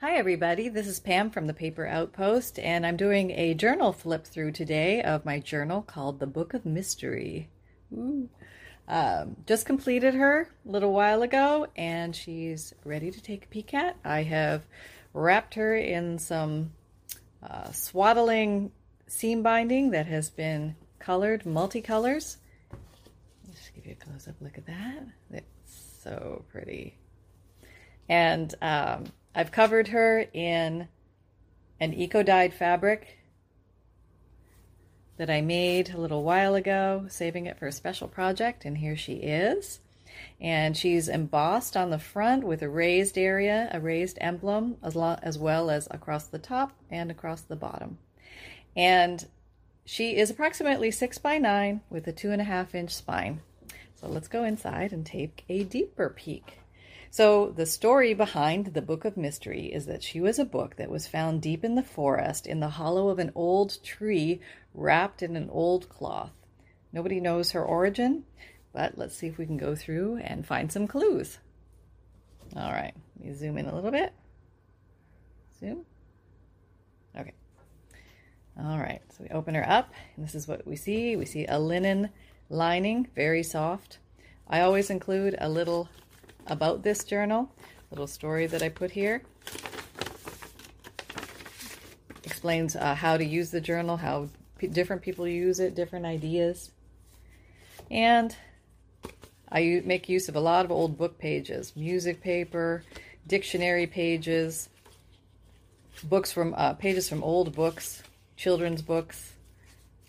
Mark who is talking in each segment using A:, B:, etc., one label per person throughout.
A: Hi, everybody. This is Pam from the Paper Outpost, and I'm doing a journal flip through today of my journal called The Book of Mystery. Um, just completed her a little while ago, and she's ready to take a peek at. I have wrapped her in some uh, swaddling seam binding that has been colored multicolors. Just give you a close up look at that. It's so pretty. And um, I've covered her in an eco dyed fabric that I made a little while ago, saving it for a special project, and here she is. And she's embossed on the front with a raised area, a raised emblem, as, lo- as well as across the top and across the bottom. And she is approximately six by nine with a two and a half inch spine. So let's go inside and take a deeper peek. So, the story behind the Book of Mystery is that she was a book that was found deep in the forest in the hollow of an old tree wrapped in an old cloth. Nobody knows her origin, but let's see if we can go through and find some clues. All right, let me zoom in a little bit. Zoom. Okay. All right, so we open her up, and this is what we see. We see a linen lining, very soft. I always include a little about this journal, little story that I put here. Explains uh, how to use the journal, how different people use it, different ideas. And I make use of a lot of old book pages, music paper, dictionary pages, books from uh, pages from old books, children's books.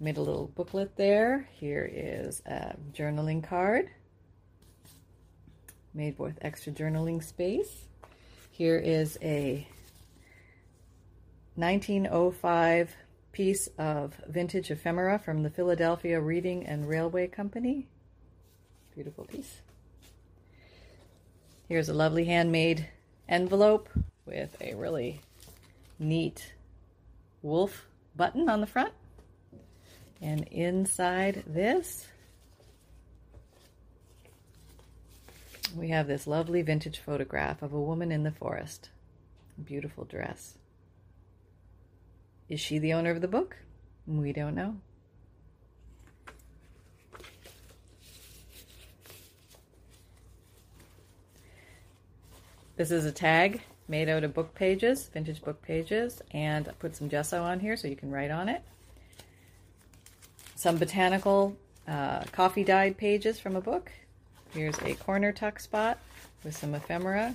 A: Made a little booklet there. Here is a journaling card made with extra journaling space. Here is a 1905 piece of vintage ephemera from the Philadelphia Reading and Railway Company. Beautiful piece. Here's a lovely handmade envelope with a really neat wolf button on the front. And inside this, we have this lovely vintage photograph of a woman in the forest. Beautiful dress. Is she the owner of the book? We don't know. This is a tag made out of book pages, vintage book pages, and I put some gesso on here so you can write on it. Some botanical uh, coffee dyed pages from a book. Here's a corner tuck spot with some ephemera.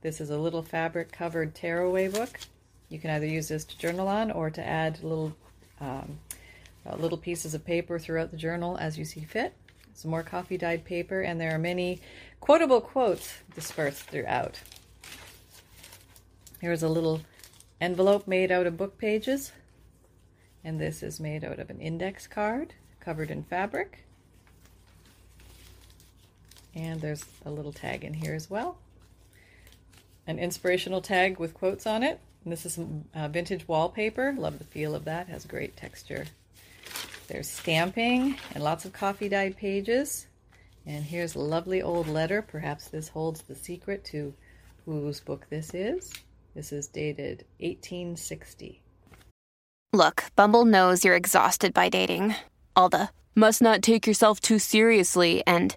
A: This is a little fabric covered tearaway book. You can either use this to journal on or to add little um, uh, little pieces of paper throughout the journal as you see fit. Some more coffee dyed paper, and there are many quotable quotes dispersed throughout. Here's a little envelope made out of book pages, and this is made out of an index card covered in fabric. And there's a little tag in here as well. An inspirational tag with quotes on it. And this is uh, vintage wallpaper. Love the feel of that. Has great texture. There's stamping and lots of coffee dyed pages. And here's a lovely old letter. Perhaps this holds the secret to whose book this is. This is dated 1860.
B: Look, Bumble knows you're exhausted by dating. All the must not take yourself too seriously and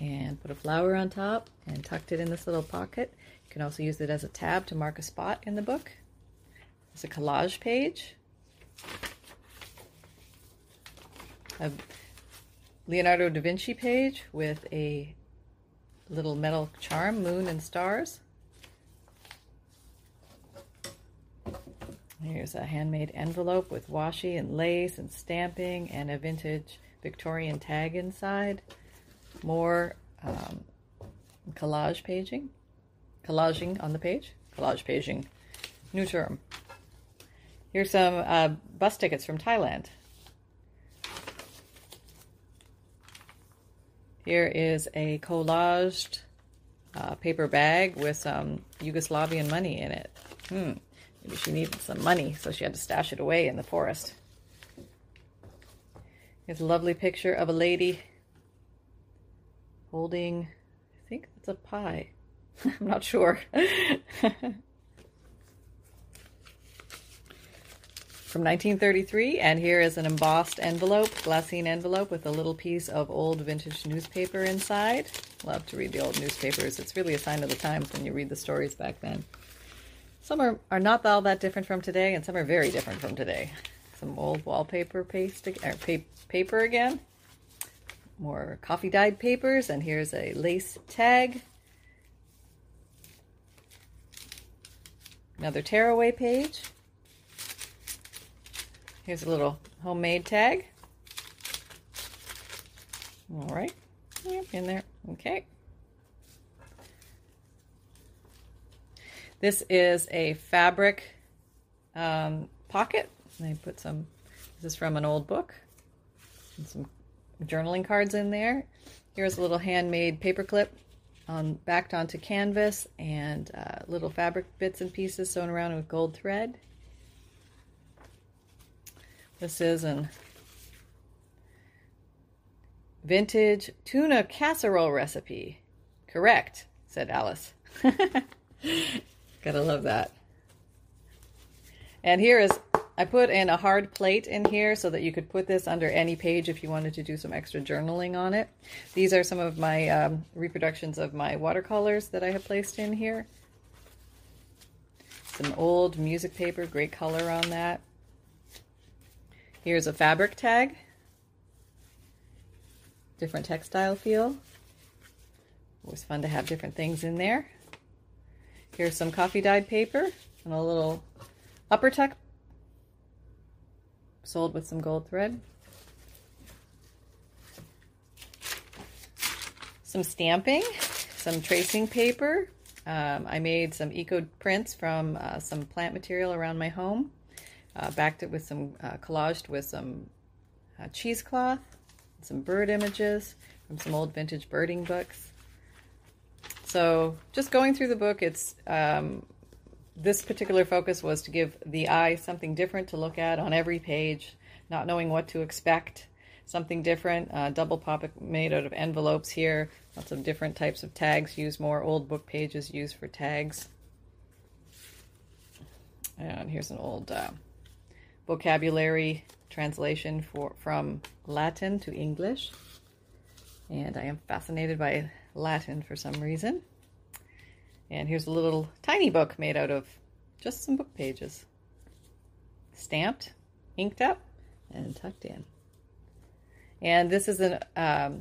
A: and put a flower on top and tucked it in this little pocket. You can also use it as a tab to mark a spot in the book. It's a collage page. A Leonardo da Vinci page with a little metal charm, moon and stars. Here's a handmade envelope with washi and lace and stamping and a vintage Victorian tag inside. More um, collage paging, collaging on the page, collage paging, new term. Here's some uh, bus tickets from Thailand. Here is a collaged uh, paper bag with some Yugoslavian money in it. Hmm. Maybe she needed some money, so she had to stash it away in the forest. Here's a lovely picture of a lady holding, I think it's a pie. I'm not sure. From 1933, and here is an embossed envelope, glassine envelope with a little piece of old vintage newspaper inside. Love to read the old newspapers. It's really a sign of the times when you read the stories back then. Some are, are not all that different from today, and some are very different from today. Some old wallpaper paste, or pa- paper again. More coffee dyed papers, and here's a lace tag. Another tearaway page. Here's a little homemade tag. All right, yep, in there. Okay. This is a fabric um, pocket. I put some, this is from an old book, and some journaling cards in there. Here's a little handmade paper clip on, backed onto canvas and uh, little fabric bits and pieces sewn around with gold thread. This is an vintage tuna casserole recipe. Correct, said Alice. Gotta love that. And here is, I put in a hard plate in here so that you could put this under any page if you wanted to do some extra journaling on it. These are some of my um, reproductions of my watercolors that I have placed in here. Some old music paper, great color on that. Here's a fabric tag. Different textile feel. Always fun to have different things in there. Here's some coffee dyed paper and a little upper tuck sold with some gold thread. Some stamping, some tracing paper. Um, I made some eco prints from uh, some plant material around my home. Uh, backed it with some uh, collaged with some uh, cheesecloth, some bird images from some old vintage birding books. So just going through the book, it's um, this particular focus was to give the eye something different to look at on every page, not knowing what to expect. Something different, uh, double pocket made out of envelopes here. Lots of different types of tags. Use more old book pages used for tags. And here's an old uh, vocabulary translation for from Latin to English. And I am fascinated by Latin for some reason. And here's a little tiny book made out of just some book pages. Stamped, inked up, and tucked in. And this is an um,